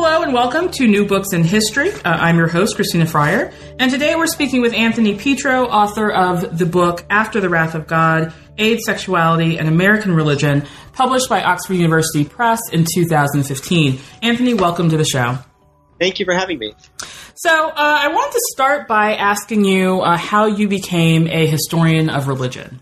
Hello and welcome to New Books in History. Uh, I'm your host, Christina Fryer, and today we're speaking with Anthony Petro, author of the book After the Wrath of God AIDS, Sexuality, and American Religion, published by Oxford University Press in 2015. Anthony, welcome to the show. Thank you for having me. So, uh, I wanted to start by asking you uh, how you became a historian of religion.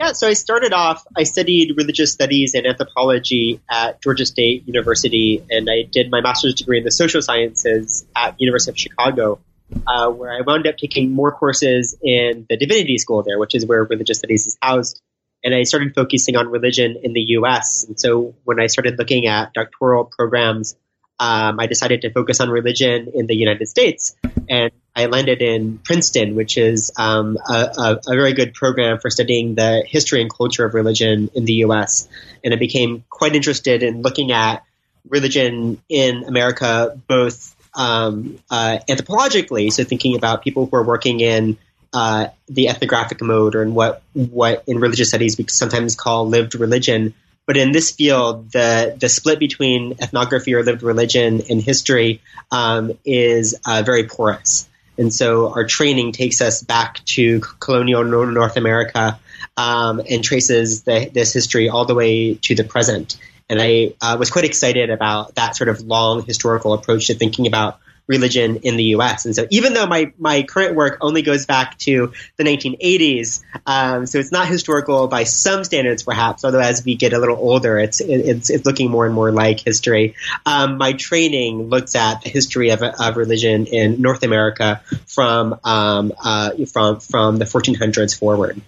Yeah, so I started off, I studied religious studies and anthropology at Georgia State University, and I did my master's degree in the social sciences at University of Chicago, uh, where I wound up taking more courses in the divinity school there, which is where religious studies is housed. And I started focusing on religion in the U.S. And so when I started looking at doctoral programs, um, I decided to focus on religion in the United States. And I landed in Princeton, which is um, a, a, a, very good program for studying the history and culture of religion in the U.S. And I became quite interested in looking at religion in America, both um, uh, anthropologically, so thinking about people who are working in uh, the ethnographic mode, or in what what in religious studies we sometimes call lived religion. But in this field, the the split between ethnography or lived religion and history um, is uh, very porous. And so our training takes us back to colonial North America um, and traces the, this history all the way to the present. And I uh, was quite excited about that sort of long historical approach to thinking about religion in the U.S. And so, even though my my current work only goes back to the 1980s, um, so it's not historical by some standards, perhaps. Although as we get a little older, it's it's, it's looking more and more like history. Um, my training looks at the history of, of religion in North America from um, uh, from from the 1400s forward.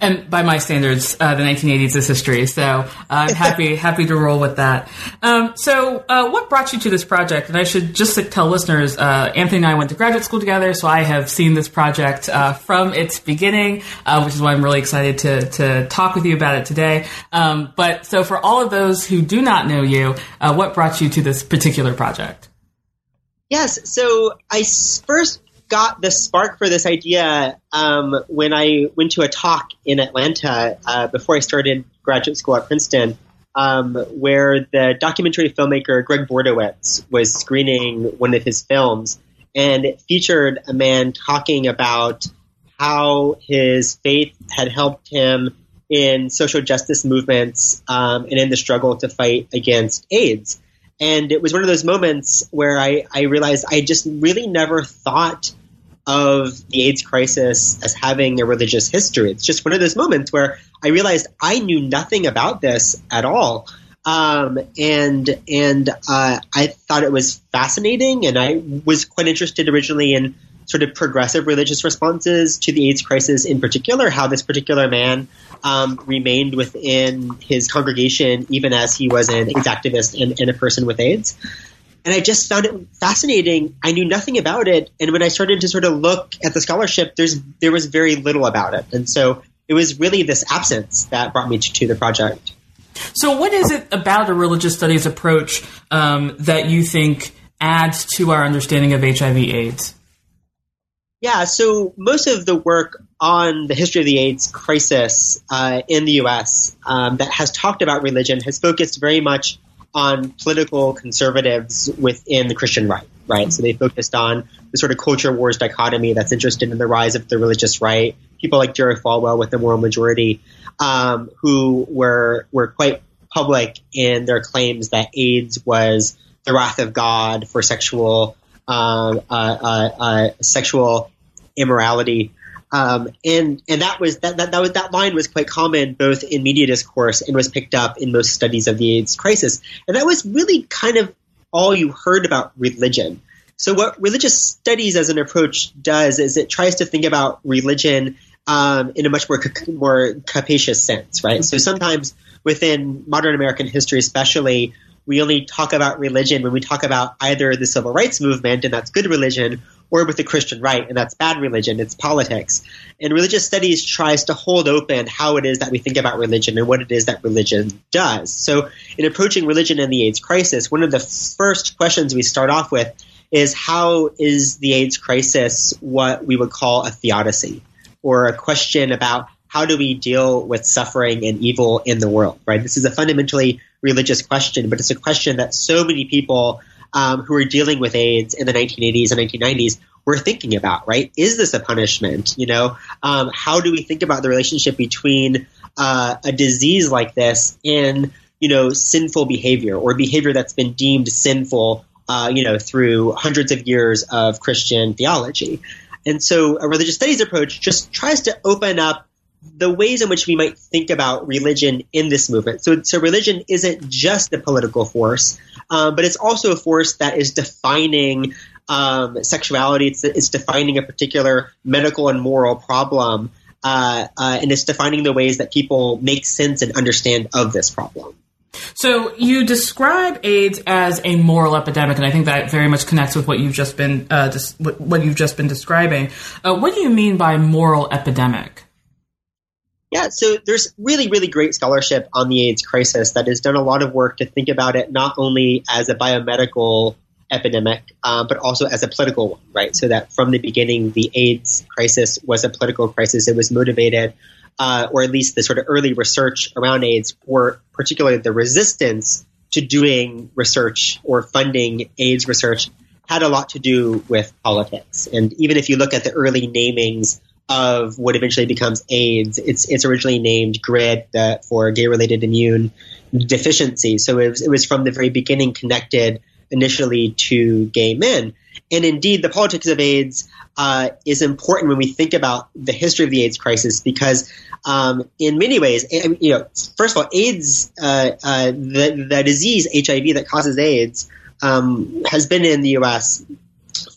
And by my standards, uh, the 1980s is history, so I'm happy happy to roll with that. Um, so, uh, what brought you to this project? And I should just tell listeners, uh, Anthony and I went to graduate school together, so I have seen this project uh, from its beginning, uh, which is why I'm really excited to to talk with you about it today. Um, but so, for all of those who do not know you, uh, what brought you to this particular project? Yes, so I first got the spark for this idea um, when I went to a talk in Atlanta uh, before I started graduate school at Princeton, um, where the documentary filmmaker Greg Bordowitz was screening one of his films, and it featured a man talking about how his faith had helped him in social justice movements um, and in the struggle to fight against AIDS. And it was one of those moments where I, I realized I just really never thought of the AIDS crisis as having a religious history. It's just one of those moments where I realized I knew nothing about this at all. Um, and and uh, I thought it was fascinating, and I was quite interested originally in sort of progressive religious responses to the AIDS crisis, in particular, how this particular man um, remained within his congregation even as he was an AIDS activist and, and a person with AIDS and I just found it fascinating. I knew nothing about it, and when I started to sort of look at the scholarship, there's there was very little about it, and so it was really this absence that brought me to, to the project. So, what is it about a religious studies approach um, that you think adds to our understanding of HIV/AIDS? Yeah, so most of the work on the history of the AIDS crisis uh, in the U.S. Um, that has talked about religion has focused very much on political conservatives within the Christian right, right? So they focused on the sort of culture wars dichotomy that's interested in the rise of the religious right. People like Jerry Falwell with the moral majority, um, who were were quite public in their claims that AIDS was the wrath of God for sexual uh, uh, uh, uh sexual immorality. Um, and and that was that, that that was that line was quite common both in media discourse and was picked up in most studies of the AIDS crisis. And that was really kind of all you heard about religion. So what religious studies as an approach does is it tries to think about religion um, in a much more more capacious sense, right? So sometimes within modern American history, especially, we only talk about religion when we talk about either the civil rights movement, and that's good religion, or with the Christian right, and that's bad religion, it's politics. And religious studies tries to hold open how it is that we think about religion and what it is that religion does. So, in approaching religion and the AIDS crisis, one of the first questions we start off with is how is the AIDS crisis what we would call a theodicy, or a question about how do we deal with suffering and evil in the world, right? This is a fundamentally religious question, but it's a question that so many people um, who were dealing with AIDS in the 1980s and 1990s were thinking about, right? Is this a punishment? You know, um, how do we think about the relationship between uh, a disease like this and, you know, sinful behavior or behavior that's been deemed sinful, uh, you know, through hundreds of years of Christian theology? And so a religious studies approach just tries to open up the ways in which we might think about religion in this movement. So, so religion isn't just a political force, um, but it's also a force that is defining um, sexuality. It's, it's defining a particular medical and moral problem, uh, uh, and it's defining the ways that people make sense and understand of this problem. So you describe AIDS as a moral epidemic, and I think that very much connects with what you've just been uh, dis- what you've just been describing. Uh, what do you mean by moral epidemic? Yeah, so there's really, really great scholarship on the AIDS crisis that has done a lot of work to think about it not only as a biomedical epidemic, um, but also as a political one, right? So that from the beginning, the AIDS crisis was a political crisis. It was motivated, uh, or at least the sort of early research around AIDS, or particularly the resistance to doing research or funding AIDS research, had a lot to do with politics. And even if you look at the early namings of what eventually becomes AIDS. It's it's originally named GRID uh, for gay-related immune deficiency. So it was, it was from the very beginning connected initially to gay men. And indeed, the politics of AIDS uh, is important when we think about the history of the AIDS crisis because, um, in many ways, you know, first of all, AIDS, uh, uh, the, the disease HIV that causes AIDS, um, has been in the U.S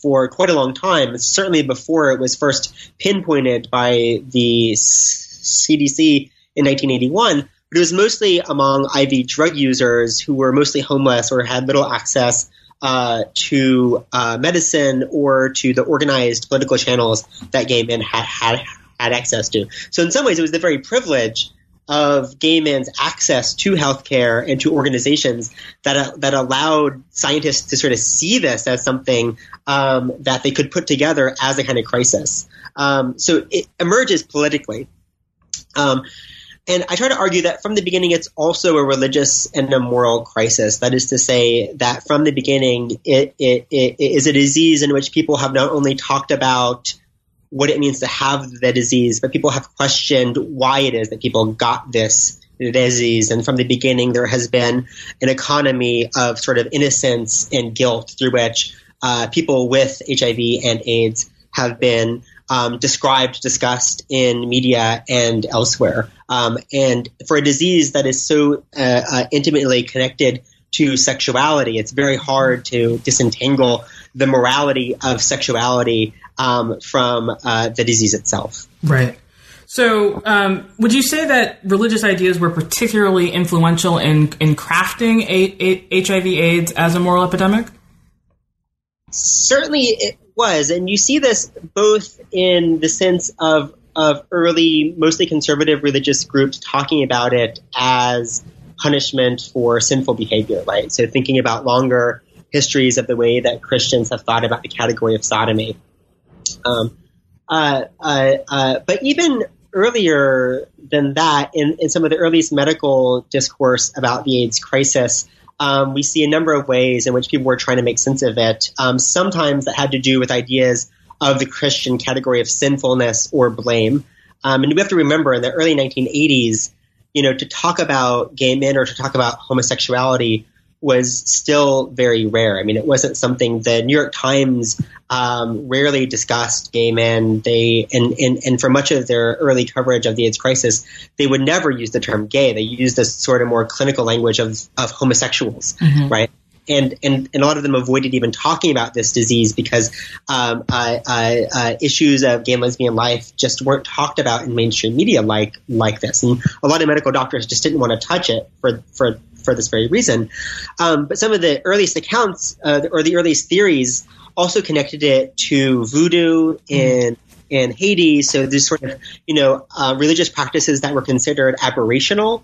for quite a long time, certainly before it was first pinpointed by the CDC in 1981. But it was mostly among IV drug users who were mostly homeless or had little access uh, to uh, medicine or to the organized political channels that gay men had, had had access to. So in some ways, it was the very privilege of gay men's access to healthcare and to organizations that uh, that allowed scientists to sort of see this as something um, that they could put together as a kind of crisis. Um, so it emerges politically. Um, and I try to argue that from the beginning, it's also a religious and a moral crisis. That is to say, that from the beginning, it, it, it is a disease in which people have not only talked about what it means to have the disease, but people have questioned why it is that people got this disease. And from the beginning, there has been an economy of sort of innocence and guilt through which uh, people with HIV and AIDS have been um, described, discussed in media and elsewhere. Um, and for a disease that is so uh, uh, intimately connected to sexuality, it's very hard to disentangle the morality of sexuality um, from uh, the disease itself. Right. So, um, would you say that religious ideas were particularly influential in in crafting a, a HIV/AIDS as a moral epidemic? Certainly, it was, and you see this both in the sense of of early, mostly conservative religious groups talking about it as punishment for sinful behavior, right? So, thinking about longer histories of the way that Christians have thought about the category of sodomy. Um, uh, uh, uh, but even earlier than that, in, in, some of the earliest medical discourse about the AIDS crisis, um, we see a number of ways in which people were trying to make sense of it. Um, sometimes that had to do with ideas of the Christian category of sinfulness or blame. Um, and we have to remember in the early 1980s, you know, to talk about gay men or to talk about homosexuality was still very rare. I mean, it wasn't something the New York Times um, rarely discussed gay men. They and, and and for much of their early coverage of the AIDS crisis, they would never use the term gay. They used this sort of more clinical language of of homosexuals, mm-hmm. right? and, and, and a lot of them avoided even talking about this disease because um, uh, uh, uh, issues of gay and lesbian life just weren't talked about in mainstream media like like this. And a lot of medical doctors just didn't want to touch it for for for this very reason. Um, but some of the earliest accounts uh, or the earliest theories also connected it to voodoo in in Haiti. So these sort of you know uh, religious practices that were considered aberrational.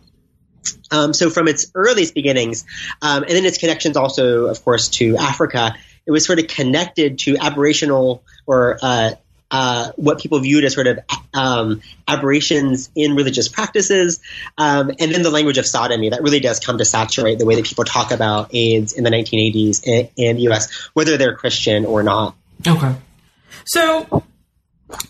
Um, so from its earliest beginnings, um, and then its connections also, of course, to Africa, it was sort of connected to aberrational or uh, uh, what people viewed as sort of um, aberrations in religious practices, um, and then the language of sodomy that really does come to saturate the way that people talk about AIDS in the 1980s in, in the U.S., whether they're Christian or not. Okay, so.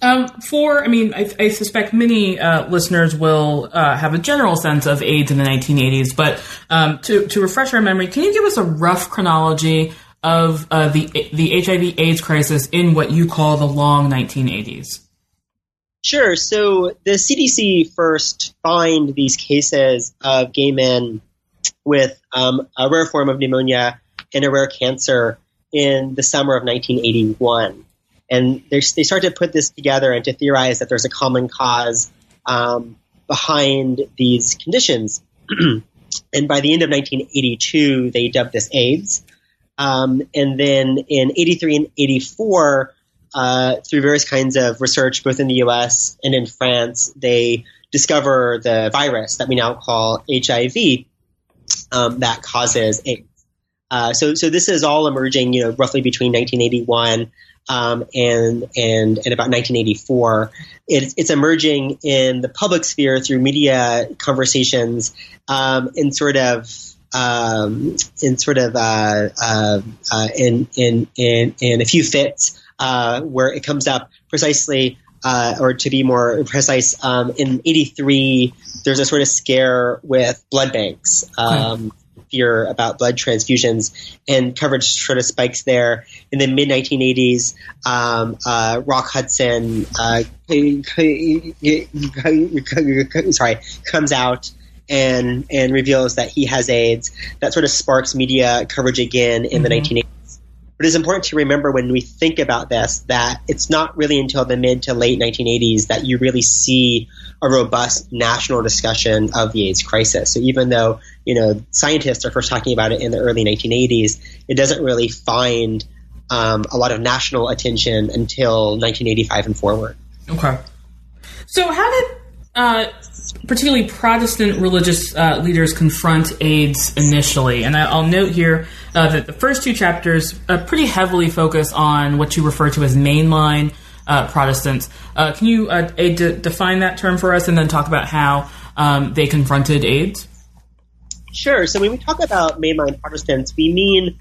Um, for, I mean, I, I suspect many uh, listeners will uh, have a general sense of AIDS in the 1980s, but um, to, to refresh our memory, can you give us a rough chronology of uh, the the HIV/AIDS crisis in what you call the long 1980s? Sure. So the CDC first find these cases of gay men with um, a rare form of pneumonia and a rare cancer in the summer of 1981. And they start to put this together and to theorize that there's a common cause um, behind these conditions. and by the end of 1982, they dubbed this AIDS. Um, and then in 83 and 84, uh, through various kinds of research, both in the US and in France, they discover the virus that we now call HIV um, that causes AIDS. Uh, so, so this is all emerging, you know, roughly between 1981 um, and and and about 1984. It's, it's emerging in the public sphere through media conversations um, in sort of um, in sort of uh, uh, uh, in, in in in a few fits uh, where it comes up precisely, uh, or to be more precise, um, in '83 there's a sort of scare with blood banks. Um, fear about blood transfusions and coverage sort of spikes there in the mid 1980s. Um, uh, Rock Hudson, uh, sorry, comes out and and reveals that he has AIDS. That sort of sparks media coverage again in mm-hmm. the 1980s. But it's important to remember when we think about this that it's not really until the mid to late 1980s that you really see a robust national discussion of the AIDS crisis. So even though you know scientists are first talking about it in the early 1980s, it doesn't really find um, a lot of national attention until 1985 and forward. Okay. So how did uh, particularly Protestant religious uh, leaders confront AIDS initially. And I, will note here uh, that the first two chapters uh, pretty heavily focus on what you refer to as mainline uh, Protestants. Uh, can you define that term for us and then talk about how um, they confronted AIDS? Sure. So when we talk about mainline Protestants, we mean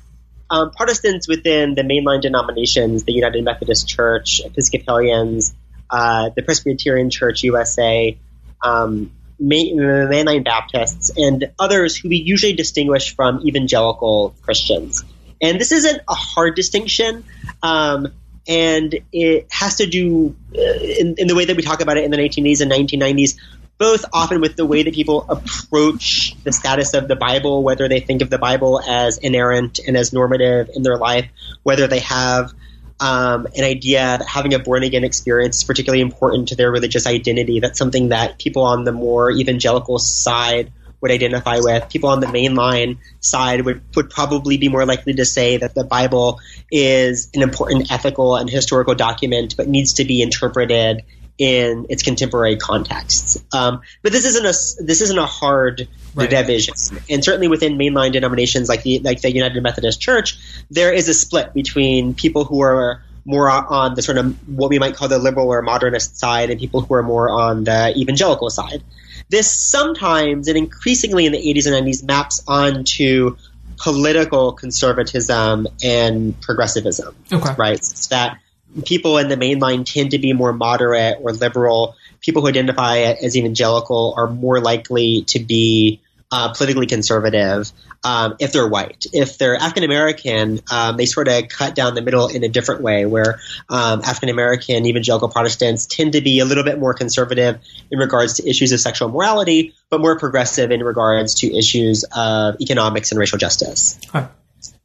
um, Protestants within the mainline denominations, the United Methodist Church, Episcopalians, the Presbyterian Church USA, um, mainline Baptists, and others who we usually distinguish from evangelical Christians. And this isn't a hard distinction, um, and it has to do uh, in, in, the way that we talk about it in the 1980s and 1990s, both often with the way that people approach the status of the Bible, whether they think of the Bible as inerrant and as normative in their life, whether they have um, an idea that having a born again experience is particularly important to their religious identity. That's something that people on the more evangelical side would identify with. People on the mainline side would, would probably be more likely to say that the Bible is an important ethical and historical document, but needs to be interpreted in its contemporary contexts. Um, but this isn't a this isn't a hard right. division, and certainly within mainline denominations like the like the United Methodist Church, there is a split between people who are more on the sort of what we might call the liberal or modernist side, and people who are more on the evangelical side. This sometimes and increasingly in the 80s and 90s maps onto political conservatism and progressivism. Okay. Right? that people in the mainline tend to be more moderate or liberal. People who identify as evangelical are more likely to be uh, politically conservative um, if they're white. If they're African American, um, they sort of cut down the middle in a different way, where um, African American evangelical Protestants tend to be a little bit more conservative in regards to issues of sexual morality, but more progressive in regards to issues of economics and racial justice.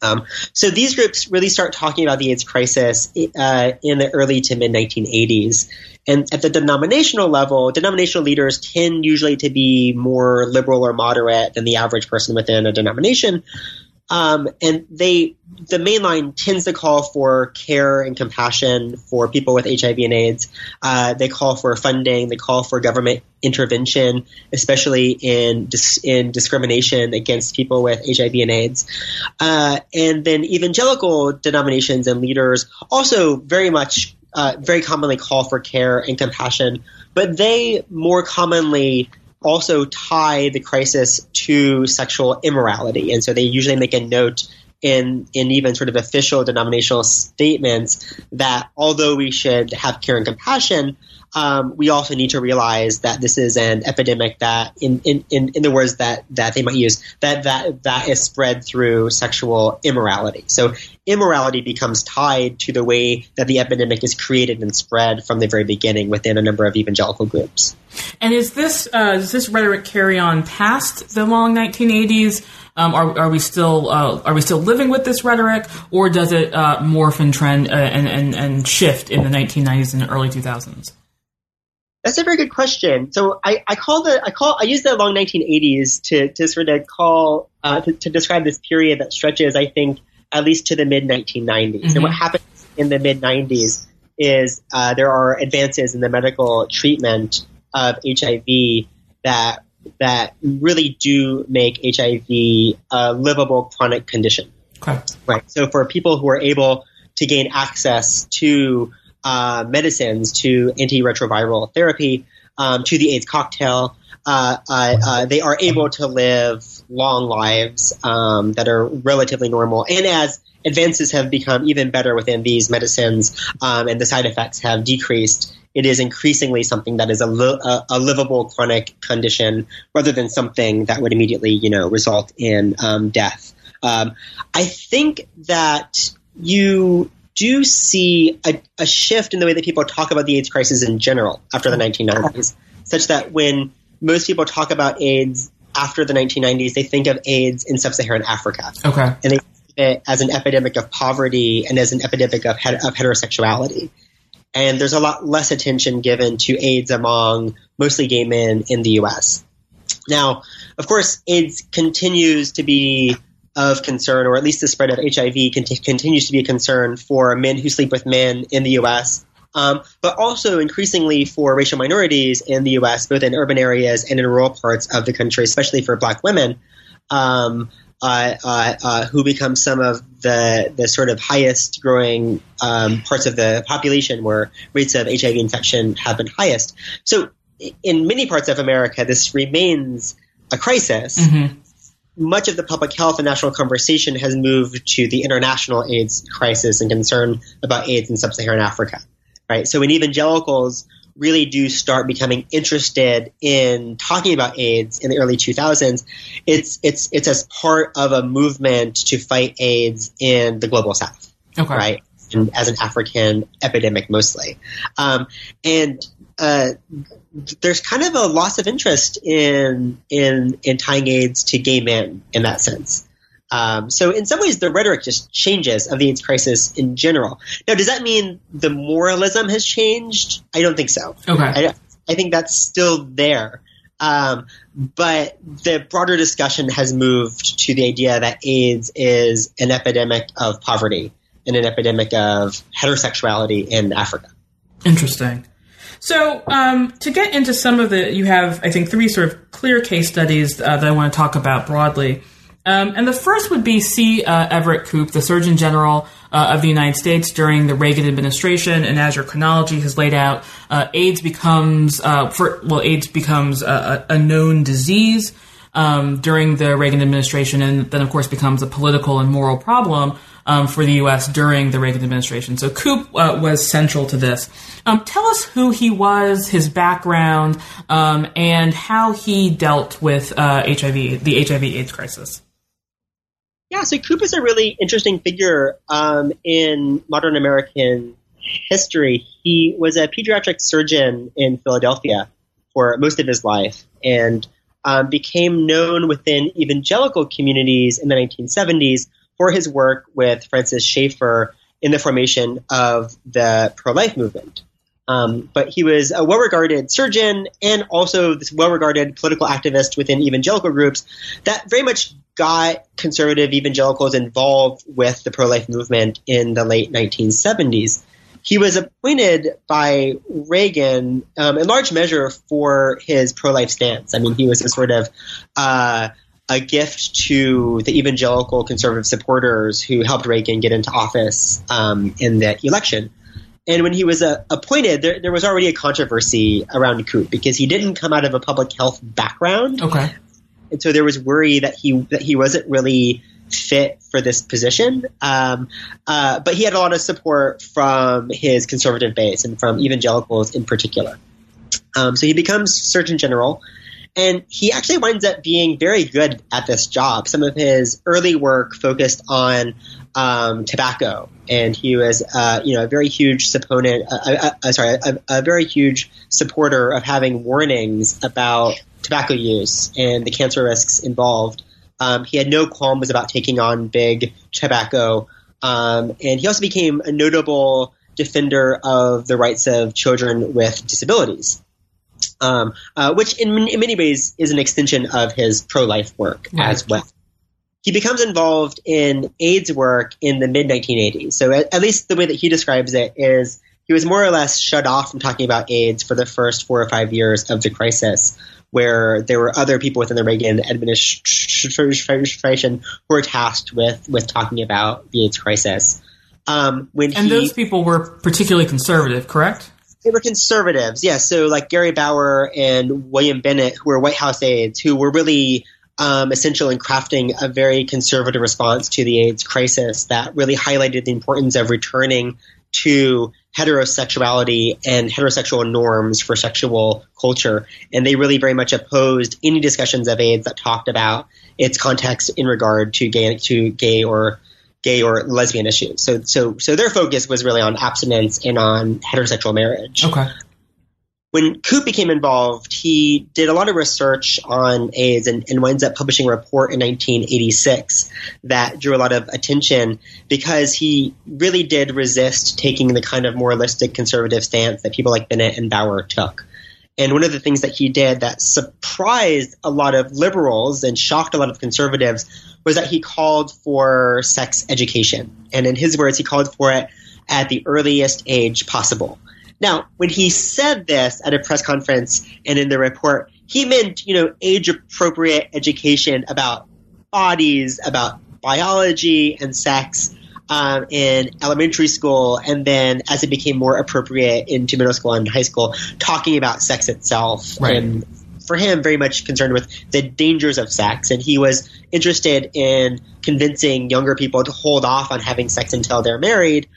Um, so these groups really start talking about the AIDS crisis uh, in the early to mid 1980s. And at the denominational level, denominational leaders tend usually to be more liberal or moderate than the average person within a denomination. Um, and they, the main line tends to call for care and compassion for people with HIV and AIDS. Uh, they call for funding. They call for government intervention, especially in dis- in discrimination against people with HIV and AIDS. Uh, and then evangelical denominations and leaders also very much, uh, very commonly call for care and compassion, but they more commonly also tie the crisis to sexual immorality. And so they usually make a note in, in even sort of official denominational statements that although we should have care and compassion, um, we also need to realize that this is an epidemic that, in, in, in, in, the words that, that they might use, that, that, that is spread through sexual immorality. So immorality becomes tied to the way that the epidemic is created and spread from the very beginning within a number of evangelical groups. And is this uh, does this rhetoric carry on past the long 1980s? Um, are, are, we still uh, are we still living with this rhetoric, or does it uh, morph and trend uh, and, and, and shift in the 1990s and early 2000s? That's a very good question. So I, I call the I call I use the long 1980s to, to sort of call uh, to, to, describe this period that stretches I think at least to the mid 1990s. Mm-hmm. And what happens in the mid 90s is uh, there are advances in the medical treatment of HIV that that really do make HIV a livable chronic condition. Okay. Right. So for people who are able to gain access to uh, medicines to antiretroviral therapy, um, to the AIDS cocktail. Uh, uh, uh, they are able to live long lives um, that are relatively normal. And as advances have become even better within these medicines um, and the side effects have decreased, it is increasingly something that is a, li- a, a, livable chronic condition rather than something that would immediately, you know, result in um, death. Um, I think that you do you see a, a, shift in the way that people talk about the AIDS crisis in general after the 1990s, such that when most people talk about AIDS after the 1990s, they think of AIDS in sub-Saharan Africa. Okay. And they think it as an epidemic of poverty and as an epidemic of, of heterosexuality. And there's a lot less attention given to AIDS among mostly gay men in the U.S. Now, of course, AIDS continues to be of concern, or at least the spread of HIV cont- continues to be a concern for men who sleep with men in the U.S. Um, but also increasingly for racial minorities in the U.S., both in urban areas and in rural parts of the country, especially for Black women, um, uh, uh, uh, who become some of the the sort of highest growing um, parts of the population where rates of HIV infection have been highest. So, in many parts of America, this remains a crisis. Mm-hmm much of the public health and national conversation has moved to the international AIDS crisis and concern about AIDS in sub-Saharan Africa, right? So when evangelicals really do start becoming interested in talking about AIDS in the early 2000s, it's it's it's as part of a movement to fight AIDS in the global South, okay. right? And as an African epidemic mostly, um, and uh, there's kind of a loss of interest in in in tying AIDS to gay men in that sense. Um, so in some ways, the rhetoric just changes of the AIDS crisis in general. Now, does that mean the moralism has changed? I don't think so. Okay, I, I think that's still there. Um, but the broader discussion has moved to the idea that AIDS is an epidemic of poverty and an epidemic of heterosexuality in Africa. Interesting. So, um, to get into some of the, you have, I think, three sort of clear case studies uh, that I want to talk about broadly. Um, and the first would be C. Uh, Everett Koop, the Surgeon General uh, of the United States during the Reagan administration. And as your chronology has laid out, uh, AIDS becomes, uh, for, well, AIDS becomes a, a known disease um, during the Reagan administration, and then, of course, becomes a political and moral problem um, for the U.S. during the Reagan administration. So Koop uh, was central to this. Um, tell us who he was, his background, um, and how he dealt with uh, HIV, the HIV/AIDS crisis. Yeah, so Koop is a really interesting figure um, in modern American history. He was a pediatric surgeon in Philadelphia for most of his life, and um, became known within evangelical communities in the 1970s for his work with Francis Schaeffer in the formation of the pro life movement. Um, but he was a well regarded surgeon and also this well regarded political activist within evangelical groups that very much got conservative evangelicals involved with the pro life movement in the late 1970s. He was appointed by Reagan um, in large measure for his pro life stance. I mean, he was a sort of uh, a gift to the evangelical conservative supporters who helped Reagan get into office um, in that election. And when he was uh, appointed, there, there was already a controversy around Koop because he didn't come out of a public health background. Okay. And so there was worry that he that he wasn't really fit for this position. Um, uh, but he had a lot of support from his conservative base and from evangelicals in particular. Um, so he becomes Surgeon General and he actually winds up being very good at this job. Some of his early work focused on um, tobacco, and he was, uh, you know, a very huge supponent. Uh, uh, uh sorry, a, a, very huge supporter of having warnings about tobacco use and the cancer risks involved. Um, he had no qualms about taking on big tobacco, um, and he also became a notable defender of the rights of children with disabilities um, uh, which in, in, many ways is an extension of his pro life work right. as well. He becomes involved in AIDS work in the mid 1980s. So, at, at, least the way that he describes it is he was more or less shut off from talking about AIDS for the first four or five years of the crisis, where there were other people within the Reagan administration who were tasked with, with talking about the AIDS crisis. Um, when and he, those people were particularly conservative, correct? They were conservatives. Yeah, so like Gary Bauer and William Bennett, who were White House aides, who were really um, essential in crafting a very conservative response to the AIDS crisis that really highlighted the importance of returning to heterosexuality and heterosexual norms for sexual culture. And they really very much opposed any discussions of AIDS that talked about its context in regard to gay to gay or gay or lesbian issues. So so so their focus was really on abstinence and on heterosexual marriage. Okay. When Koop became involved, he did a lot of research on AIDS and, and winds up publishing a report in 1986 that drew a lot of attention because he really did resist taking the kind of moralistic conservative stance that people like Bennett and Bauer took. And one of the things that he did that surprised a lot of liberals and shocked a lot of conservatives was that he called for sex education. And in his words, he called for it at the earliest age possible. Now, when he said this at a press conference and in the report, he meant, you know, age appropriate education about bodies, about biology and sex um, in elementary school, and then as it became more appropriate into middle school and high school, talking about sex itself right. and for him very much concerned with the dangers of sex, and he was interested in convincing younger people to hold off on having sex until they're married,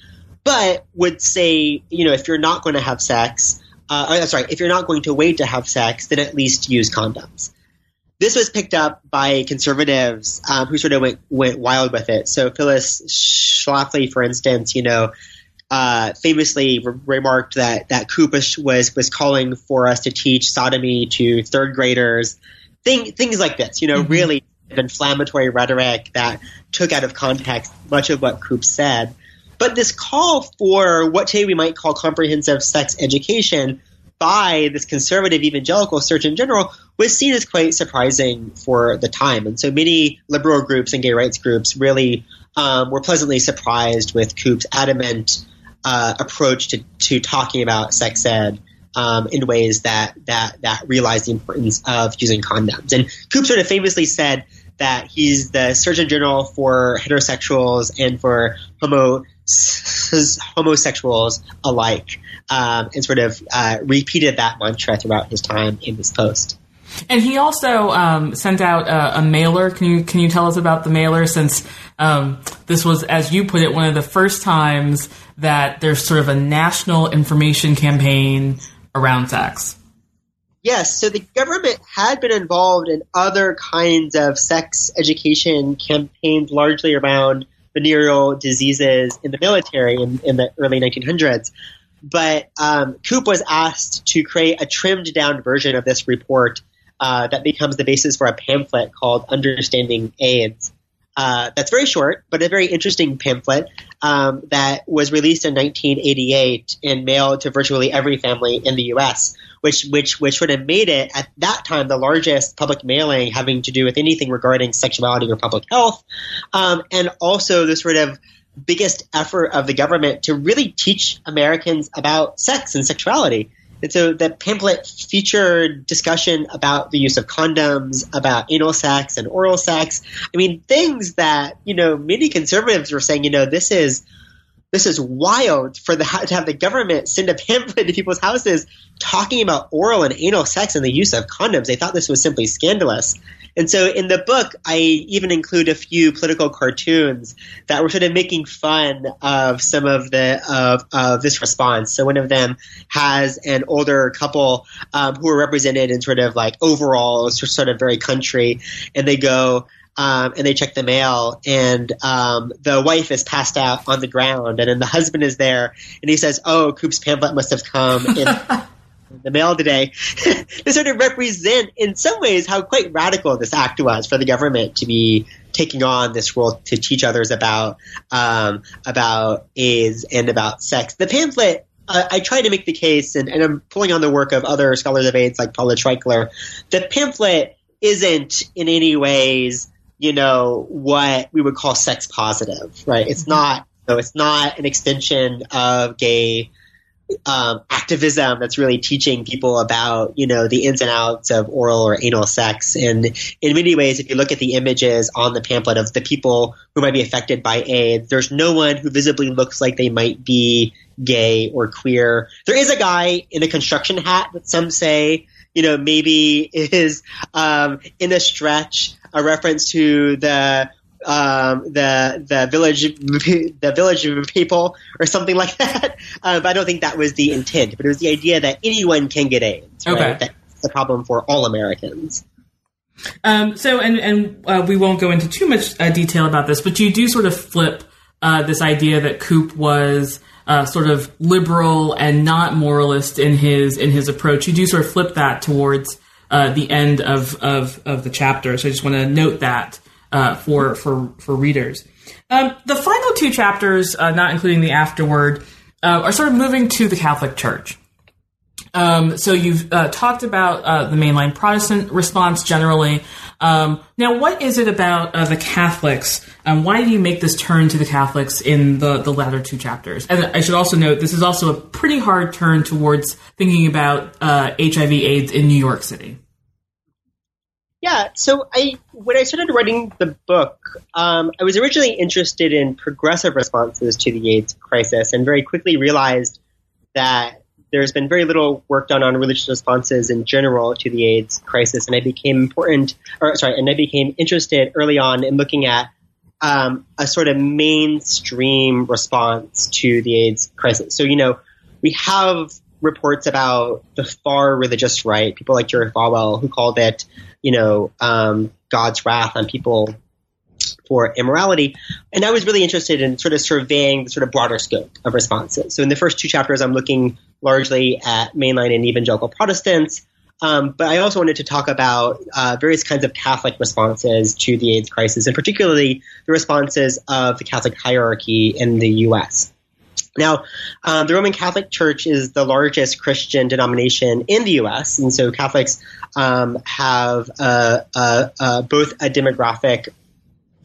but would say, you know, if you're not going to have sex, uh, sorry, if you're not going to wait to have sex, then at least use condoms. This was picked up by conservatives um, who sort of went went wild with it. So Phyllis Schlafly, for instance, you know, uh, famously re- remarked that that Kupish was was calling for us to teach sodomy to third graders, thing, things like this. You know, mm-hmm. really inflammatory rhetoric that took out of context much of what Koop said. But this call for what today we might call comprehensive sex education by this conservative evangelical Surgeon General was seen as quite surprising for the time. And so many liberal groups and gay rights groups really um, were pleasantly surprised with Koop's adamant uh, approach to, to talking about sex ed um, in ways that, that, that realize the importance of using condoms. And Koop sort of famously said that he's the Surgeon General for heterosexuals and for homo, homosexuals alike, um, and sort of uh, repeated that mantra throughout his time in this post. And he also um, sent out a, a, mailer. Can you can you tell us about the mailer? Since um, this was, as you put it, one of the first times that there's sort of a national information campaign around sex. Yes, so the government had been involved in other kinds of sex education campaigns, largely around venereal diseases in the military in, in the early 1900s. But um, Koop was asked to create a trimmed down version of this report uh, that becomes the basis for a pamphlet called Understanding AIDS. Uh, that's very short, but a very interesting pamphlet um, that was released in 1988 and mailed to virtually every family in the U.S., which which which would have made it at that time the largest public mailing having to do with anything regarding sexuality or public health, um, and also the sort of biggest effort of the government to really teach Americans about sex and sexuality. And so the pamphlet featured discussion about the use of condoms, about anal sex and oral sex. I mean, things that, you know, many conservatives were saying, you know, this is this is wild for the to have the government send a pamphlet to people's houses talking about oral and anal sex and the use of condoms. They thought this was simply scandalous. And so in the book, I even include a few political cartoons that were sort of making fun of some of the of, of this response. So one of them has an older couple um, who are represented in sort of like overalls, sort of very country, and they go. Um, and they check the mail, and um, the wife is passed out on the ground, and then the husband is there, and he says, "Oh, Koop's pamphlet must have come in the mail today to sort of represent, in some ways, how quite radical this act was for the government to be taking on this role to teach others about um, about AIDS and about sex. The pamphlet. Uh, I try to make the case, and, and, I'm pulling on the work of other scholars of AIDS like Paula Treichler. The pamphlet isn't in any ways, you know, what we would call sex positive, right? It's mm-hmm. not. So it's not an extension of gay um, activism that's really teaching people about you know the ins and outs of oral or anal sex. And in many ways, if you look at the images on the pamphlet of the people who might be affected by AIDS, there's no one who visibly looks like they might be gay or queer. There is a guy in a construction hat that some say you know maybe is um, in a stretch a reference to the um, the the village the village of people or something like that. Uh, but I don't think that was the intent. But it was the idea that anyone can get AIDS. Right? Okay, that's the problem for all Americans. Um, so, and and uh, we won't go into too much uh, detail about this, but you do sort of flip uh, this idea that Koop was. Uh, sort of liberal and not moralist in his in his approach. You do sort of flip that towards uh, the end of, of of the chapter. So I just want to note that uh, for for for readers. Um, the final two chapters, uh, not including the afterword, uh, are sort of moving to the Catholic Church. Um, so you've uh, talked about uh, the mainline Protestant response generally. Um, now, what is it about uh, the Catholics? Um, why do you make this turn to the Catholics in the, the latter two chapters? And I should also note this is also a pretty hard turn towards thinking about HIV/AIDS in New York City. Yeah, so I when I started writing the book, um, I was originally interested in progressive responses to the AIDS crisis, and very quickly realized that there's been very little work done on religious responses in general to the AIDS crisis, and I became important, or sorry, and I became interested early on in looking at um, a sort of mainstream response to the AIDS crisis. So you know, we have reports about the far religious right, people like Jerry Falwell, who called it, you know, um, God's wrath on people for immorality. And I was really interested in sort of surveying the sort of broader scope of responses. So in the first two chapters, I'm looking largely at mainline and evangelical Protestants. Um, but I also wanted to talk about uh, various kinds of Catholic responses to the AIDS crisis, and particularly the responses of the Catholic hierarchy in the U.S. Now, um, the Roman Catholic Church is the largest Christian denomination in the U.S., and so Catholics um, have uh, uh, uh, both a demographic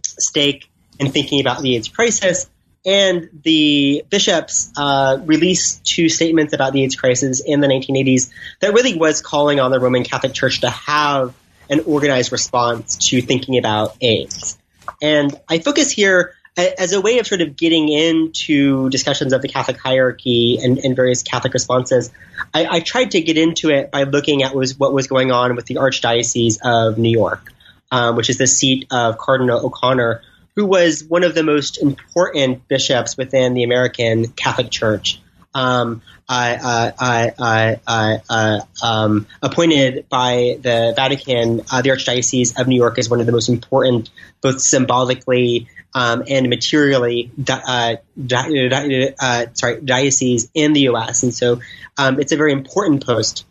stake in thinking about the AIDS crisis, and the bishops uh, released two statements about the AIDS crisis in the 1980s that really was calling on the Roman Catholic Church to have an organized response to thinking about AIDS. And I focus here as a way of sort of getting into discussions of the Catholic hierarchy and, and various Catholic responses, I, I, tried to get into it by looking at was, what was going on with the Archdiocese of New York, um, which is the seat of Cardinal O'Connor, who was one of the most important bishops within the American Catholic Church. Um, I, I, I um, appointed by the Vatican, uh, the Archdiocese of New York is one of the most important, both symbolically um, and materially, uh, di- uh, sorry, diocese in the U.S. And so um, it's a very important post.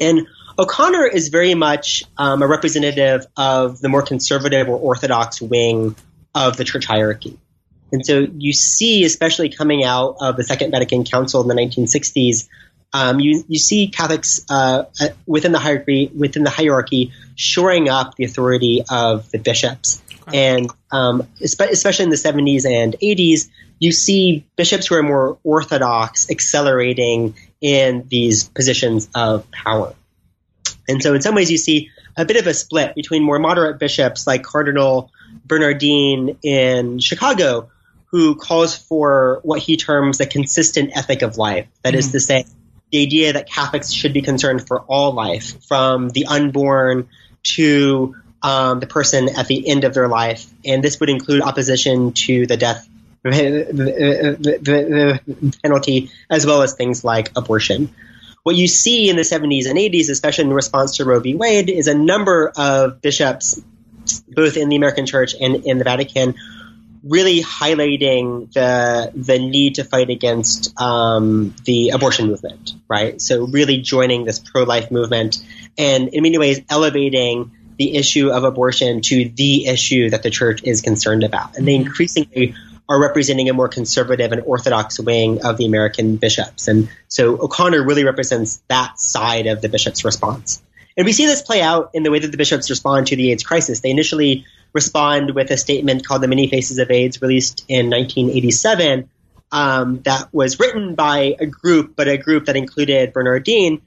And O'Connor is very much um, a representative of the more conservative or orthodox wing of the church hierarchy. And so you see, especially coming out of the Second Vatican Council in the 1960s, um, you you see Catholics uh, uh, within the hierarchy within the hierarchy shoring up the authority of the bishops, and um, especially in the 70s and 80s, you see bishops who are more orthodox accelerating in these positions of power. And so, in some ways, you see a bit of a split between more moderate bishops like Cardinal Bernardin in Chicago, who calls for what he terms a consistent ethic of life. That mm-hmm. is to say, the idea that Catholics should be concerned for all life, from the unborn to um, the person at the end of their life. And this would include opposition to the death penalty, as well as things like abortion. What you see in the 70s and 80s, especially in response to Roe v. Wade, is a number of bishops, both in the American Church and in the Vatican, really highlighting the the need to fight against um, the abortion movement, right? So really joining this pro life movement, and in many ways elevating the issue of abortion to the issue that the church is concerned about, and they mm-hmm. increasingly are representing a more conservative and orthodox wing of the American bishops, and so O'Connor really represents that side of the bishop's response. And we see this play out in the way that the bishops respond to the AIDS crisis. They initially respond with a statement called The Many Faces of AIDS, released in 1987, um, that was written by a group, but a group that included Bernardin,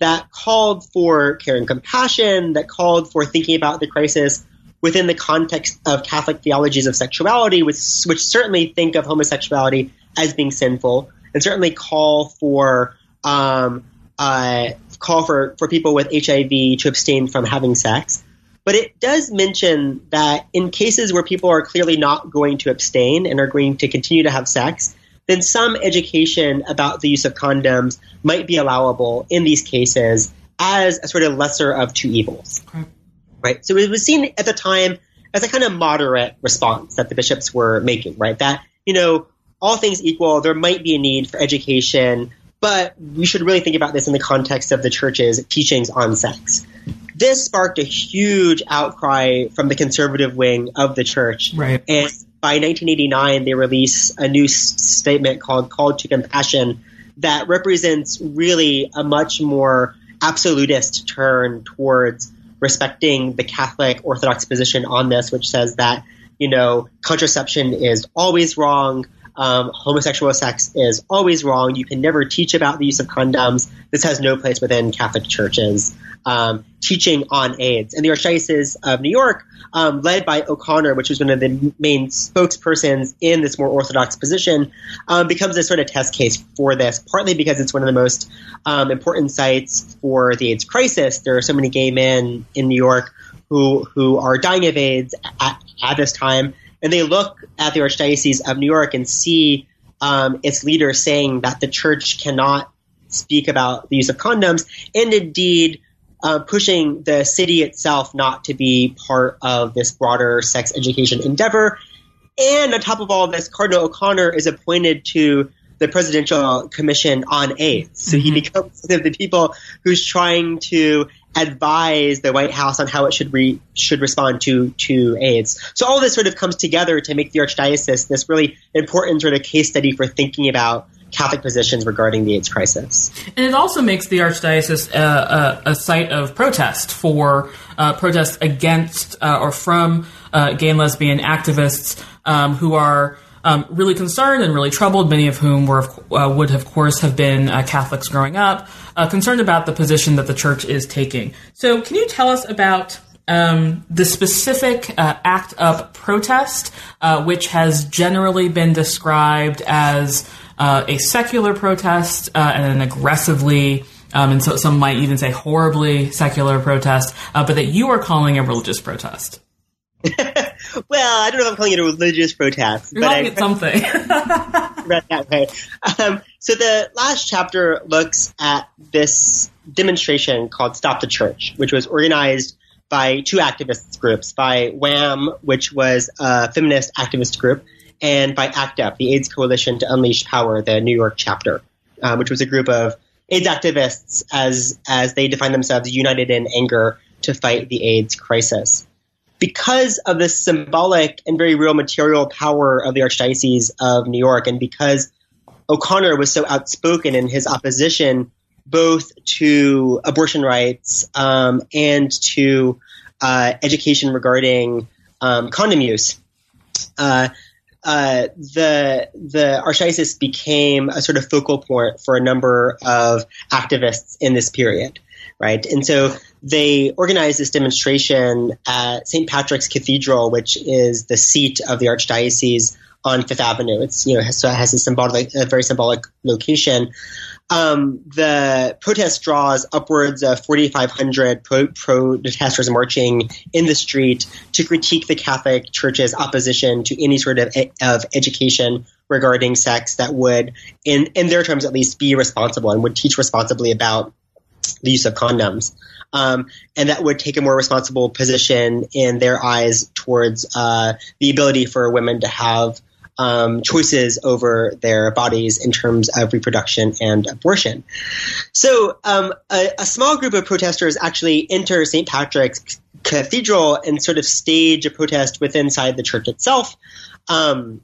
that called for care and compassion, that called for thinking about the crisis within the context of Catholic theologies of sexuality, which, which certainly think of homosexuality as being sinful, and certainly call for um, uh, call for, for people with HIV to abstain from having sex. But it does mention that in cases where people are clearly not going to abstain and are going to continue to have sex, then some education about the use of condoms might be allowable in these cases as a sort of lesser of two evils. Okay. Right? So it was seen at the time as a kind of moderate response that the bishops were making, right? That, you know, all things equal, there might be a need for education, but we should really think about this in the context of the church's teachings on sex this sparked a huge outcry from the conservative wing of the church. Right. And by 1989, they release a new statement called Called to Compassion that represents really a much more absolutist turn towards respecting the Catholic Orthodox position on this, which says that, you know, contraception is always wrong um, homosexual sex is always wrong. You can never teach about the use of condoms. This has no place within Catholic churches. Um, teaching on AIDS. And the Archdiocese of New York, um, led by O'Connor, which was one of the main spokespersons in this more orthodox position, um, becomes a sort of test case for this, partly because it's one of the most um, important sites for the AIDS crisis. There are so many gay men in New York who, who are dying of AIDS at, at this time and they look at the Archdiocese of New York and see um, its leader saying that the church cannot speak about the use of condoms, and indeed uh, pushing the city itself not to be part of this broader sex education endeavor. And on top of all this, Cardinal O'Connor is appointed to the Presidential Commission on AIDS. So he mm-hmm. becomes one of the people who's trying to advise the White House on how it should re- should respond to to AIDS. So all this sort of comes together to make the archdiocese this really important sort of case study for thinking about Catholic positions regarding the AIDS crisis. And it also makes the archdiocese a, a, a site of protest for uh, protest against uh, or from uh, gay and lesbian activists um, who are um, really concerned and really troubled, many of whom were uh, would of course have been uh, Catholics growing up, uh, concerned about the position that the church is taking. So, can you tell us about um, the specific uh, ACT UP protest, uh, which has generally been described as uh, a secular protest and an aggressively um, and so some might even say horribly secular protest, uh, but that you are calling a religious protest. well, I don't know if I'm calling it a religious protest. You're but I, something. read that way. Um, so the last chapter looks at this demonstration called Stop the Church, which was organized by two activist groups, by WHAM, which was a feminist activist group, and by ACT UP, the AIDS Coalition to Unleash Power, the New York chapter, um, which was a group of AIDS activists as as they define themselves united in anger to fight the AIDS crisis. Because of the symbolic and very real material power of the Archdiocese of New York, and because O'Connor was so outspoken in his opposition both to abortion rights um, and to uh, education regarding um, condom use. Uh, uh, the the archdiocese became a sort of focal point for a number of activists in this period, right? And so they organized this demonstration at St. Patrick's Cathedral, which is the seat of the archdiocese on Fifth Avenue. It's you know so it has a symbolic, a very symbolic location. Um, the protest draws upwards of 4,500 pro- protesters marching in the street to critique the Catholic Church's opposition to any sort of, of education regarding sex that would, in, in their terms at least, be responsible and would teach responsibly about the use of condoms. Um, and that would take a more responsible position in their eyes towards uh, the ability for women to have um, choices over their bodies in terms of reproduction and abortion. So, um, a, a, small group of protesters actually enter St. Patrick's Cathedral and sort of stage a protest within inside the church itself. Um,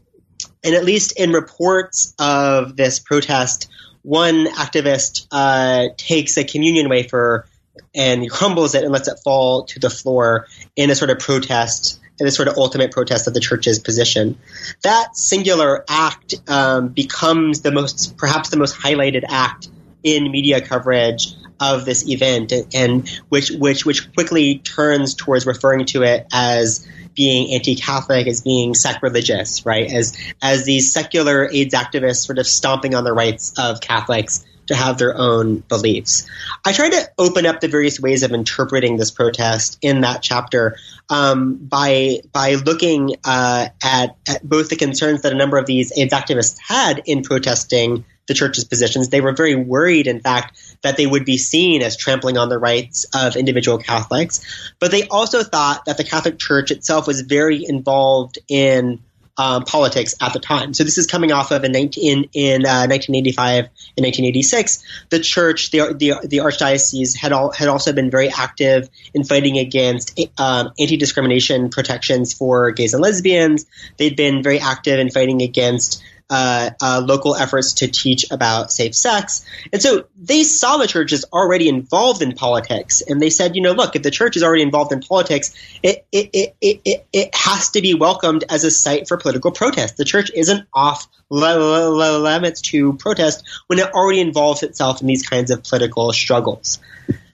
and at least in reports of this protest, one activist uh, takes a communion wafer and crumbles it and lets it fall to the floor in a sort of protest in a sort of ultimate protest of the church's position. That singular act um, becomes the most, perhaps the most highlighted act in media coverage of this event, and which which which quickly turns towards referring to it as being anti-Catholic, as being sacrilegious, right? As as these secular AIDS activists sort of stomping on the rights of Catholics to have their own beliefs. I try to open up the various ways of interpreting this protest in that chapter um, by by looking uh, at, at both the concerns that a number of these AIDS activists had in protesting the church's positions. They were very worried, in fact, that they would be seen as trampling on the rights of individual Catholics. But they also thought that the Catholic Church itself was very involved in um, politics at the time. So this is coming off of in 19, in, uh, 1985 and 1986. The church, the the, the archdiocese had all, had also been very active in fighting against um, anti discrimination protections for gays and lesbians. They'd been very active in fighting against uh, uh, local efforts to teach about safe sex. And so they saw the church as already involved in politics. And they said, you know, look, if the church is already involved in politics, it, it, it, it, it has to be welcomed as a site for political protest. The church isn't off limits to protest when it already involves itself in these kinds of political struggles.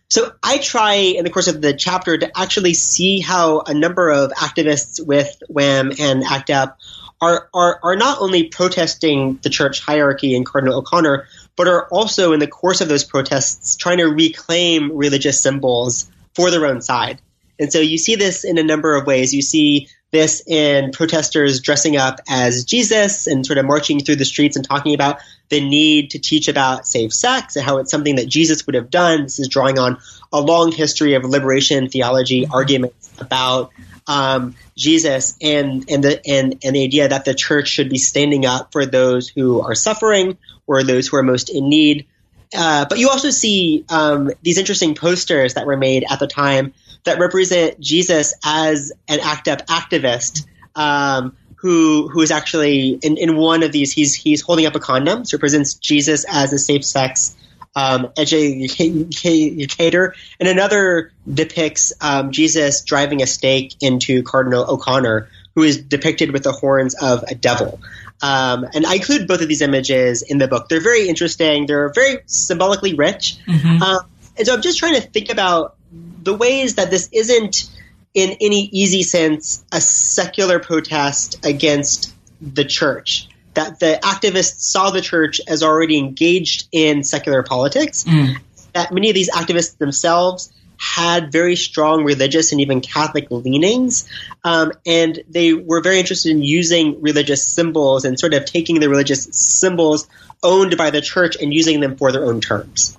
So I try in the course of the chapter to actually see how a number of activists with WHAM and ACT UP are, are, are not only protesting the church hierarchy and Cardinal O'Connor, but are also in the course of those protests trying to reclaim religious symbols for their own side. And so you see this in a number of ways. You see this in protesters dressing up as Jesus and sort of marching through the streets and talking about the need to teach about safe sex and how it's something that Jesus would have done. This is drawing on a long history of liberation theology arguments about um, Jesus and and the and, and the idea that the church should be standing up for those who are suffering or those who are most in need. Uh, but you also see um, these interesting posters that were made at the time that represent Jesus as an ACT UP activist um, who who is actually in, in one of these he's he's holding up a condom, so represents Jesus as a safe sex um, educator, and another depicts um, Jesus driving a stake into Cardinal O'Connor, who is depicted with the horns of a devil. Um, and I include both of these images in the book. They're very interesting. They're very symbolically rich. Mm-hmm. Uh, and so I'm just trying to think about the ways that this isn't, in any easy sense, a secular protest against the church that the activists saw the church as already engaged in secular politics, mm. that many of these activists themselves had very strong religious and even Catholic leanings, um, and they were very interested in using religious symbols and sort of taking the religious symbols owned by the church and using them for their own terms.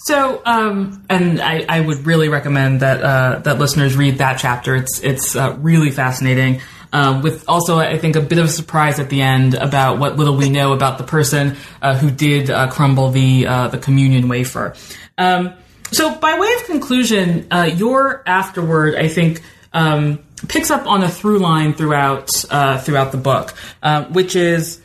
So, um, and I, I, would really recommend that uh, that listeners read that chapter. It's it's uh, really fascinating. Um, with also, I think, a bit of a surprise at the end about what little we know about the person uh, who did uh, crumble the uh, the communion wafer. Um, so, by way of conclusion, uh, your afterward, I think, um, picks up on a through line throughout uh, throughout the book, uh, which is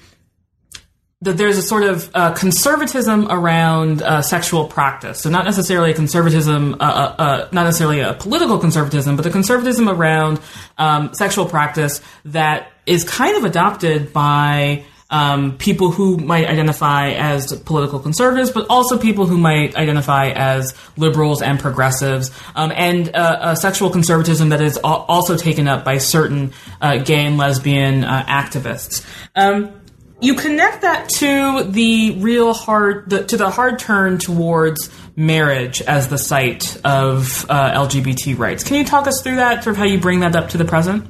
that there's a sort of uh, conservatism around uh, sexual practice. So not necessarily a conservatism, uh, uh, uh, not necessarily a political conservatism, but a conservatism around um, sexual practice that is kind of adopted by um, people who might identify as political conservatives, but also people who might identify as liberals and progressives, um, and uh, a sexual conservatism that is also taken up by certain gay and lesbian activists. Um, you connect that to the real hard, the, to the hard turn towards marriage as the site of uh, LGBT rights. Can you talk us through that, sort of how you bring that up to the present?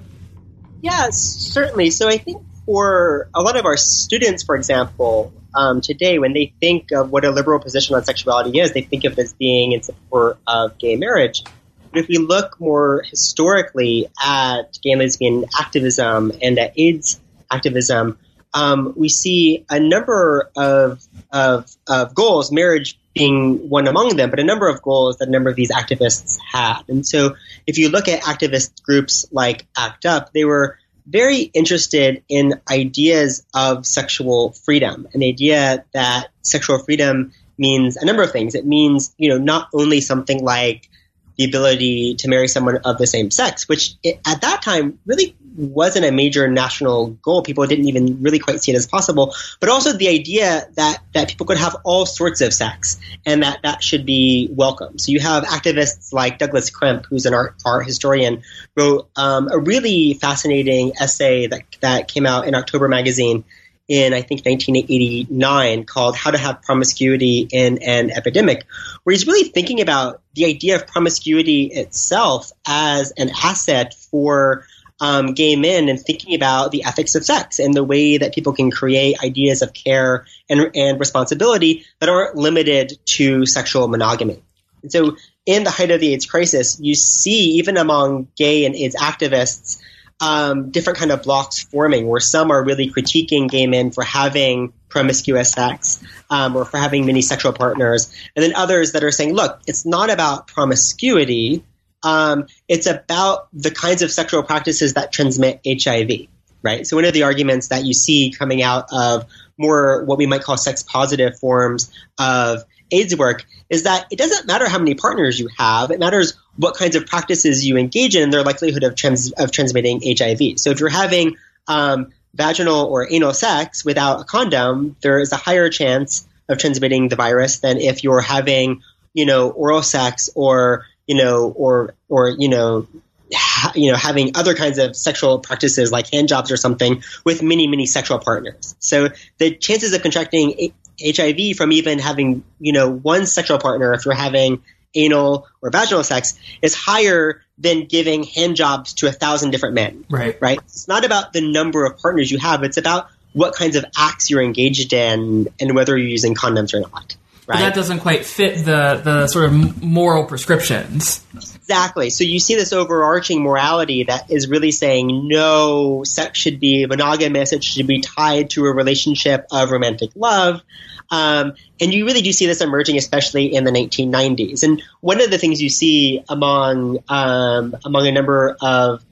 Yes, certainly. So I think for a lot of our students, for example, um, today, when they think of what a liberal position on sexuality is, they think of it as being in support of gay marriage. But if we look more historically at gay and lesbian activism and at AIDS activism, um, we see a number of, of, of goals, marriage being one among them, but a number of goals that a number of these activists had. And so if you look at activist groups like ACT UP, they were very interested in ideas of sexual freedom, an idea that sexual freedom means a number of things. It means, you know, not only something like the ability to marry someone of the same sex, which it, at that time really wasn't a major national goal. People didn't even really quite see it as possible. But also the idea that, that people could have all sorts of sex and that that should be welcome. So you have activists like Douglas Crimp, who's an art, art historian, wrote um, a really fascinating essay that, that came out in October magazine in I think 1989 called How to Have Promiscuity in an Epidemic, where he's really thinking about the idea of promiscuity itself as an asset for um, gay men and thinking about the ethics of sex and the way that people can create ideas of care and, and responsibility that aren't limited to sexual monogamy. And so, in the height of the AIDS crisis, you see even among gay and AIDS activists um, different kind of blocks forming where some are really critiquing gay men for having promiscuous sex um, or for having many sexual partners, and then others that are saying, look, it's not about promiscuity. Um, it's about the kinds of sexual practices that transmit HIV, right? So one of the arguments that you see coming out of more what we might call sex positive forms of AIDS work is that it doesn't matter how many partners you have. It matters what kinds of practices you engage in and their likelihood of, trans- of transmitting HIV. So if you're having um, vaginal or anal sex without a condom, there is a higher chance of transmitting the virus than if you're having, you know, oral sex or, you know, or, or, you know, ha- you know, having other kinds of sexual practices like hand jobs or something with many, many sexual partners. So the chances of contracting HIV from even having, you know, one sexual partner if you're having anal or vaginal sex is higher than giving hand jobs to a thousand different men. Right. Right. It's not about the number of partners you have. It's about what kinds of acts you're engaged in and whether you're using condoms or not. Right. But that doesn't quite fit the, the sort of moral prescriptions. Exactly. So you see this overarching morality that is really saying no, sex should be monogamous. It should be tied to a relationship of romantic love. Um, and you really do see this emerging, especially in the 1990s. And one of the things you see among um, among a number of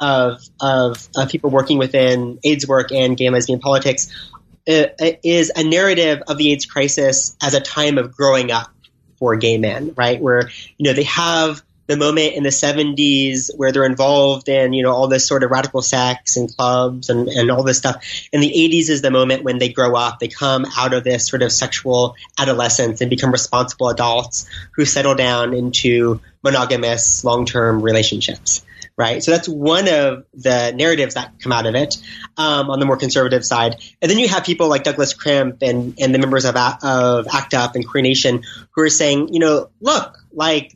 of, of, people working within AIDS work and gay and lesbian politics uh, is a narrative of the AIDS crisis as a time of growing up for gay men, right? Where you know they have the moment in the 70s where they're involved in you know all this sort of radical sex and clubs and, and all this stuff. And the 80s is the moment when they grow up they come out of this sort of sexual adolescence and become responsible adults who settle down into monogamous long-term relationships right? So that's one of the narratives that come out of it um, on the more conservative side. And then you have people like douglas crimp and, and the members of, of act up and queer nation who are saying you know look like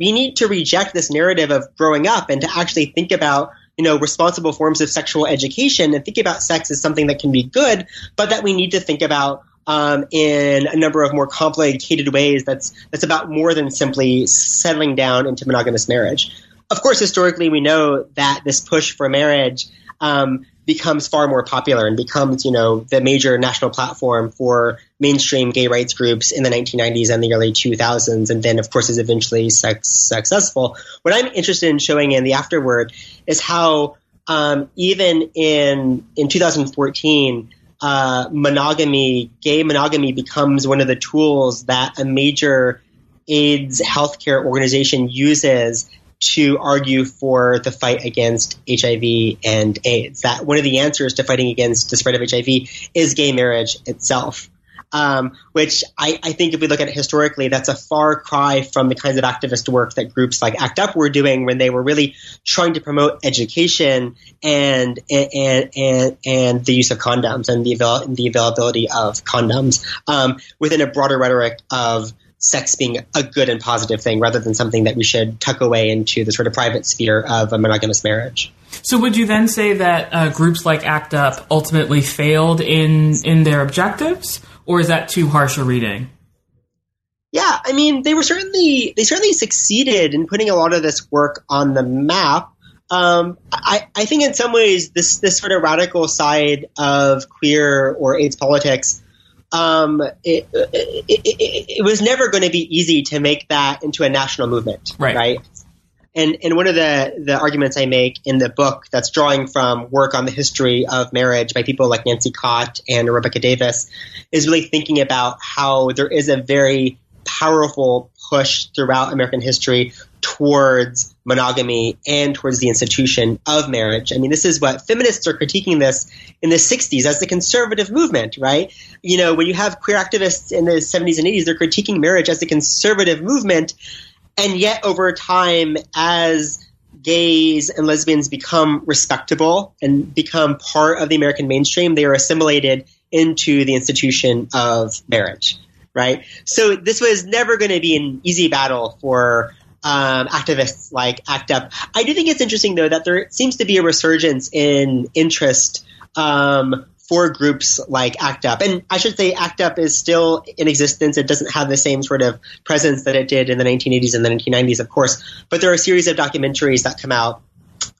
we need to reject this narrative of growing up and to actually think about you know responsible forms of sexual education and think about sex as something that can be good but that we need to think about um, in a number of more complicated ways that's that's about more than simply settling down into monogamous marriage. Of course historically we know that this push for marriage um, becomes far more popular and becomes, you know, the major national platform for mainstream gay rights groups in the 1990s and the early 2000s, and then, of course, is eventually sex- successful. What I'm interested in showing in the afterword is how um, even in in 2014, uh, monogamy, gay monogamy, becomes one of the tools that a major AIDS healthcare organization uses to argue for the fight against HIV and AIDS. That one of the answers to fighting against the spread of HIV is gay marriage itself. Um, which I, I, think if we look at it historically, that's a far cry from the kinds of activist work that groups like ACT UP were doing when they were really trying to promote education and and and, and the use of condoms and the avail- the availability of condoms um, within a broader rhetoric of sex being a good and positive thing rather than something that we should tuck away into the sort of private sphere of a monogamous marriage. So, would you then say that uh, groups like ACT UP ultimately failed in in their objectives, or is that too harsh a reading? Yeah, I mean, they were certainly they certainly succeeded in putting a lot of this work on the map. Um, I, I think in some ways this this sort of radical side of queer or AIDS politics um, it, it, it, it, was never going to be easy to make that into a national movement, right? right? And and one of the the arguments I make in the book that's drawing from work on the history of marriage by people like Nancy Cott and Rebecca Davis is really thinking about how there is a very powerful push throughout American history towards monogamy and towards the institution of marriage. I mean, this is what feminists are critiquing this in the 60s as the conservative movement, right? You know, when you have queer activists in the 70s and 80s, they're critiquing marriage as a conservative movement. And yet, over time, as gays and lesbians become respectable and become part of the American mainstream, they are assimilated into the institution of marriage, right? So this was never going to be an easy battle for um, activists like ACT UP. I do think it's interesting, though, that there seems to be a resurgence in interest um, for groups like ACT UP. And I should say ACT UP is still in existence. It doesn't have the same sort of presence that it did in the 1980s and the 1990s, of course. But there are a series of documentaries that come out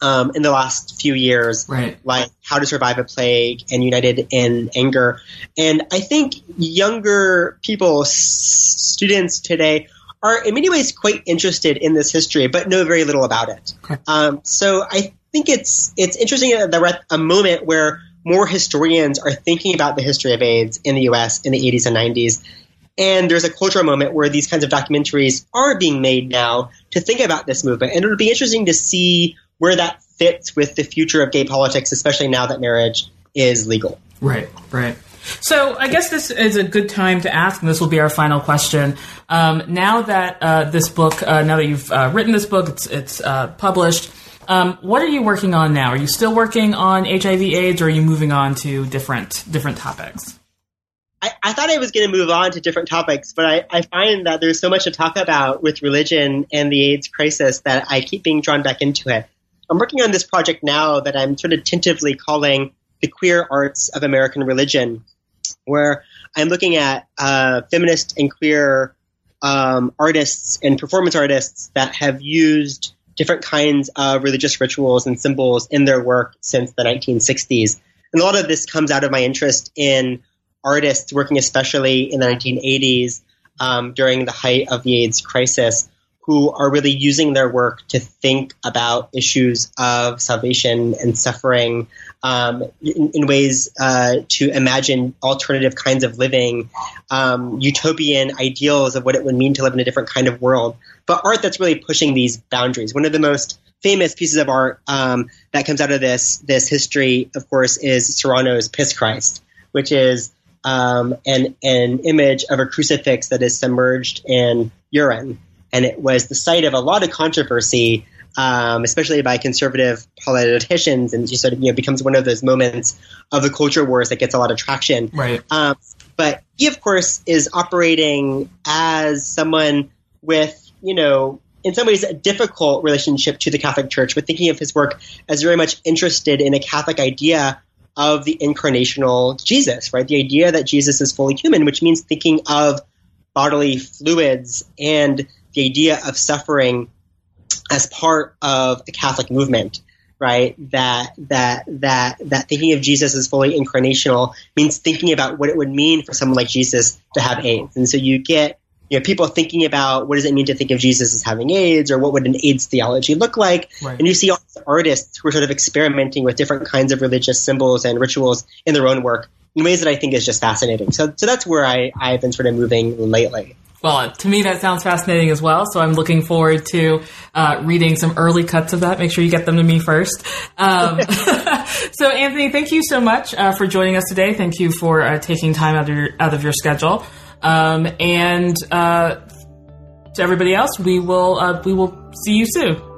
um, in the last few years, right. like How to Survive a Plague and United in Anger. And I think younger people, s- students today, are in many ways quite interested in this history, but know very little about it. Okay. Um, so I think it's it's interesting that we're at a moment where more historians are thinking about the history of AIDS in the U.S. in the 80s and 90s. And there's a cultural moment where these kinds of documentaries are being made now to think about this movement. And it'll be interesting to see where that fits with the future of gay politics, especially now that marriage is legal. Right, right. So I guess this is a good time to ask, and this will be our final question. Um, now that uh, this book, uh, now that you've uh, written this book, it's, it's uh, published. Um, what are you working on now? Are you still working on HIV/AIDS, or are you moving on to different different topics? I, I thought I was going to move on to different topics, but I, I find that there's so much to talk about with religion and the AIDS crisis that I keep being drawn back into it. I'm working on this project now that I'm sort of tentatively calling the queer arts of American religion, where I'm looking at uh, feminist and queer um, artists and performance artists that have used different kinds of religious rituals and symbols in their work since the 1960s. And a lot of this comes out of my interest in artists working especially in the 1980s um, during the height of the AIDS crisis who are really using their work to think about issues of salvation and suffering um, in, in, ways uh, to imagine alternative kinds of living, um, utopian ideals of what it would mean to live in a different kind of world. But art that's really pushing these boundaries. One of the most famous pieces of art um, that comes out of this this history, of course, is Serrano's Piss Christ, which is um, an an image of a crucifix that is submerged in urine and it was the site of a lot of controversy, um, especially by conservative politicians, and just sort of you know becomes one of those moments of the culture wars that gets a lot of traction. Right. Um, but he, of course, is operating as someone with you know. In some ways, a difficult relationship to the Catholic Church, but thinking of his work as very much interested in a Catholic idea of the incarnational Jesus, right? The idea that Jesus is fully human, which means thinking of bodily fluids and the idea of suffering as part of a Catholic movement. right? That that that that thinking of Jesus as fully incarnational means thinking about what it would mean for someone like Jesus to have AIDS. And so you get you know people thinking about what does it mean to think of Jesus as having AIDS, or what would an AIDS theology look like. Right. And you see all these artists who are sort of experimenting with different kinds of religious symbols and rituals in their own work in ways that I think is just fascinating. So so that's where I I've been sort of moving lately. Well, to me, that sounds fascinating as well. So I'm looking forward to uh, reading some early cuts of that. Make sure you get them to me first. Um, so, Anthony, thank you so much uh, for joining us today. Thank you for uh, taking time out of your, out of your schedule. Um, and uh, to everybody else, we will uh, we will see you soon.